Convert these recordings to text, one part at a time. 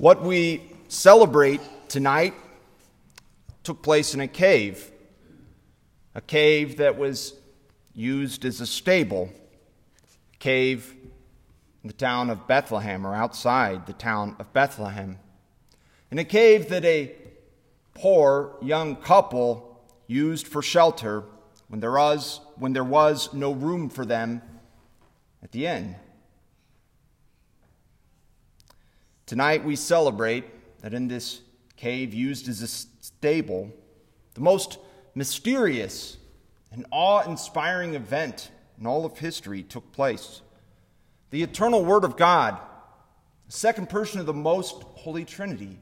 What we celebrate tonight took place in a cave, a cave that was used as a stable, a cave in the town of Bethlehem or outside the town of Bethlehem, in a cave that a poor young couple used for shelter when there was, when there was no room for them at the inn. Tonight we celebrate that in this cave used as a stable, the most mysterious and awe inspiring event in all of history took place. The eternal Word of God, the second person of the most holy Trinity,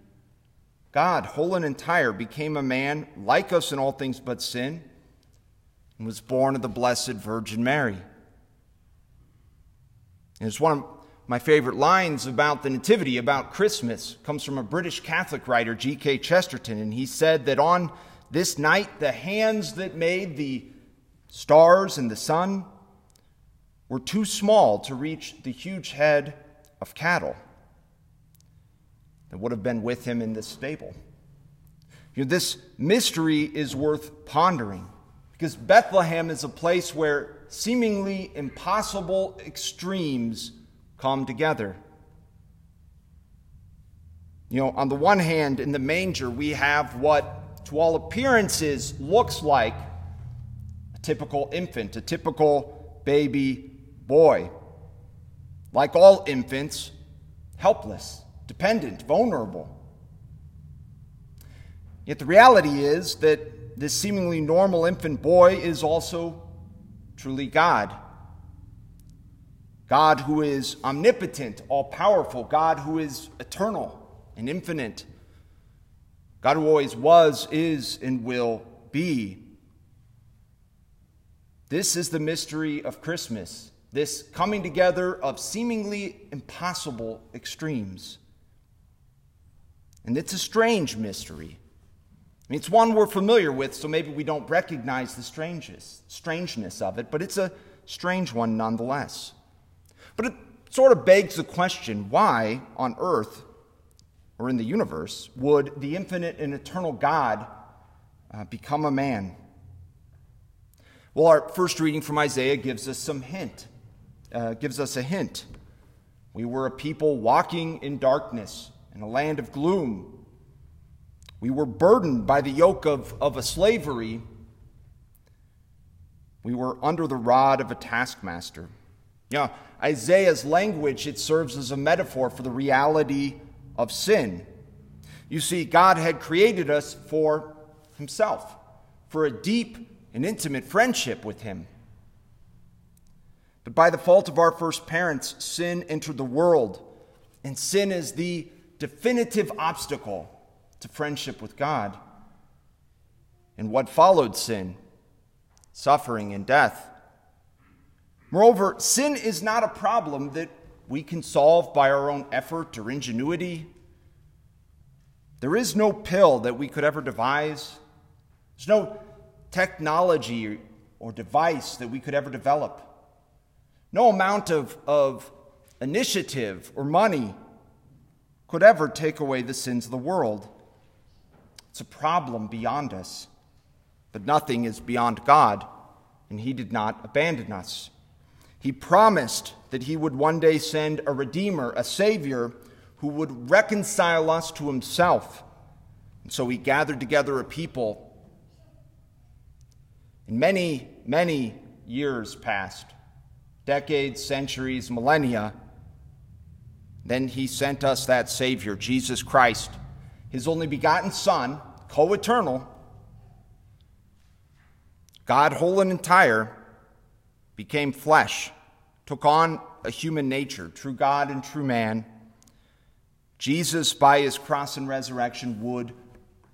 God, whole and entire, became a man like us in all things but sin and was born of the Blessed Virgin Mary. And it's one of my favorite lines about the Nativity, about Christmas, comes from a British Catholic writer, G.K. Chesterton, and he said that on this night, the hands that made the stars and the sun were too small to reach the huge head of cattle that would have been with him in this stable. You know, this mystery is worth pondering because Bethlehem is a place where seemingly impossible extremes come together. You know, on the one hand, in the manger, we have what, to all appearances, looks like a typical infant, a typical baby boy. Like all infants, helpless, dependent, vulnerable. Yet the reality is that this seemingly normal infant boy is also truly God. God who is omnipotent, all powerful, God who is eternal and infinite, God who always was, is, and will be. This is the mystery of Christmas, this coming together of seemingly impossible extremes. And it's a strange mystery. I mean, it's one we're familiar with, so maybe we don't recognize the strangeness, strangeness of it, but it's a strange one nonetheless. But it sort of begs the question why on earth or in the universe would the infinite and eternal God uh, become a man? Well, our first reading from Isaiah gives us some hint, uh, gives us a hint. We were a people walking in darkness in a land of gloom. We were burdened by the yoke of, of a slavery. We were under the rod of a taskmaster. Know, Isaiah's language, it serves as a metaphor for the reality of sin. You see, God had created us for himself, for a deep and intimate friendship with him. But by the fault of our first parents, sin entered the world, and sin is the definitive obstacle to friendship with God. And what followed sin? Suffering and death. Moreover, sin is not a problem that we can solve by our own effort or ingenuity. There is no pill that we could ever devise. There's no technology or device that we could ever develop. No amount of, of initiative or money could ever take away the sins of the world. It's a problem beyond us. But nothing is beyond God, and He did not abandon us. He promised that he would one day send a Redeemer, a Savior, who would reconcile us to himself. And so he gathered together a people. And many, many years passed decades, centuries, millennia. Then he sent us that Savior, Jesus Christ, his only begotten Son, co eternal, God whole and entire became flesh, took on a human nature, true God and true man. Jesus, by his cross and resurrection, would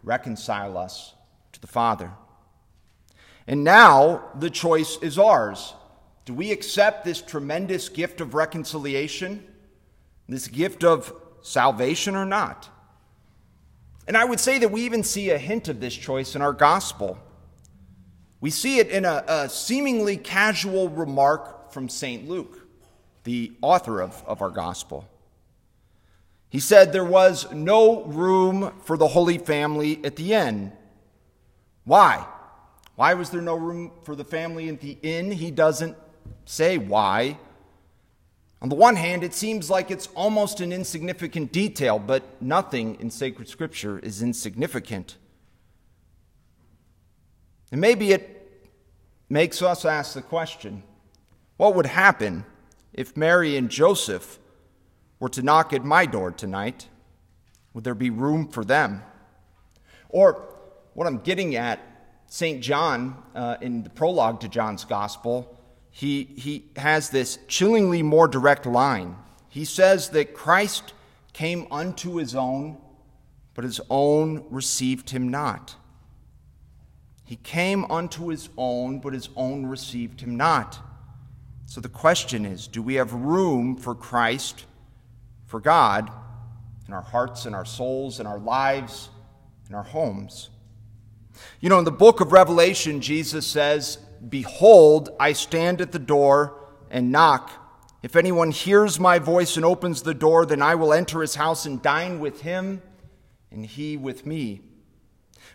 reconcile us to the Father. And now the choice is ours. Do we accept this tremendous gift of reconciliation, this gift of salvation, or not? And I would say that we even see a hint of this choice in our gospel. We see it in a, a seemingly casual remark from St. Luke, the author of, of our gospel. He said there was no room for the Holy Family at the inn. Why? Why was there no room for the family at the inn? He doesn't say why. On the one hand, it seems like it's almost an insignificant detail, but nothing in sacred scripture is insignificant. And maybe it makes us ask the question what would happen if Mary and Joseph were to knock at my door tonight? Would there be room for them? Or what I'm getting at, St. John, uh, in the prologue to John's Gospel, he, he has this chillingly more direct line. He says that Christ came unto his own, but his own received him not. He came unto his own, but his own received him not. So the question is do we have room for Christ, for God, in our hearts in our souls in our lives in our homes? You know, in the book of Revelation, Jesus says, Behold, I stand at the door and knock. If anyone hears my voice and opens the door, then I will enter his house and dine with him, and he with me.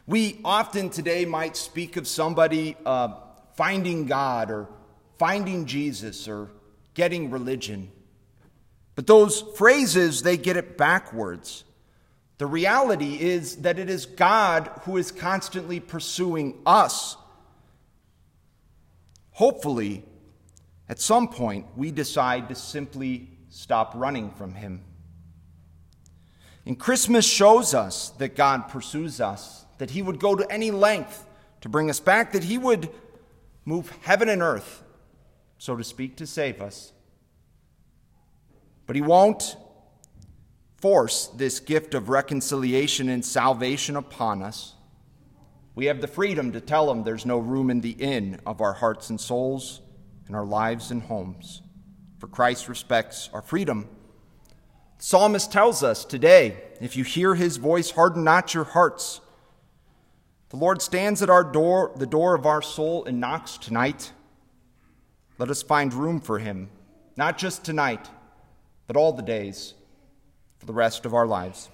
We often today might speak of somebody uh, finding God or finding Jesus or getting religion. But those phrases, they get it backwards. The reality is that it is God who is constantly pursuing us Hopefully, at some point, we decide to simply stop running from Him. And Christmas shows us that God pursues us, that He would go to any length to bring us back, that He would move heaven and earth, so to speak, to save us. But He won't force this gift of reconciliation and salvation upon us. We have the freedom to tell him there's no room in the inn of our hearts and souls, in our lives and homes. For Christ respects our freedom. The psalmist tells us today if you hear his voice, harden not your hearts. The Lord stands at our door, the door of our soul, and knocks tonight. Let us find room for him, not just tonight, but all the days for the rest of our lives.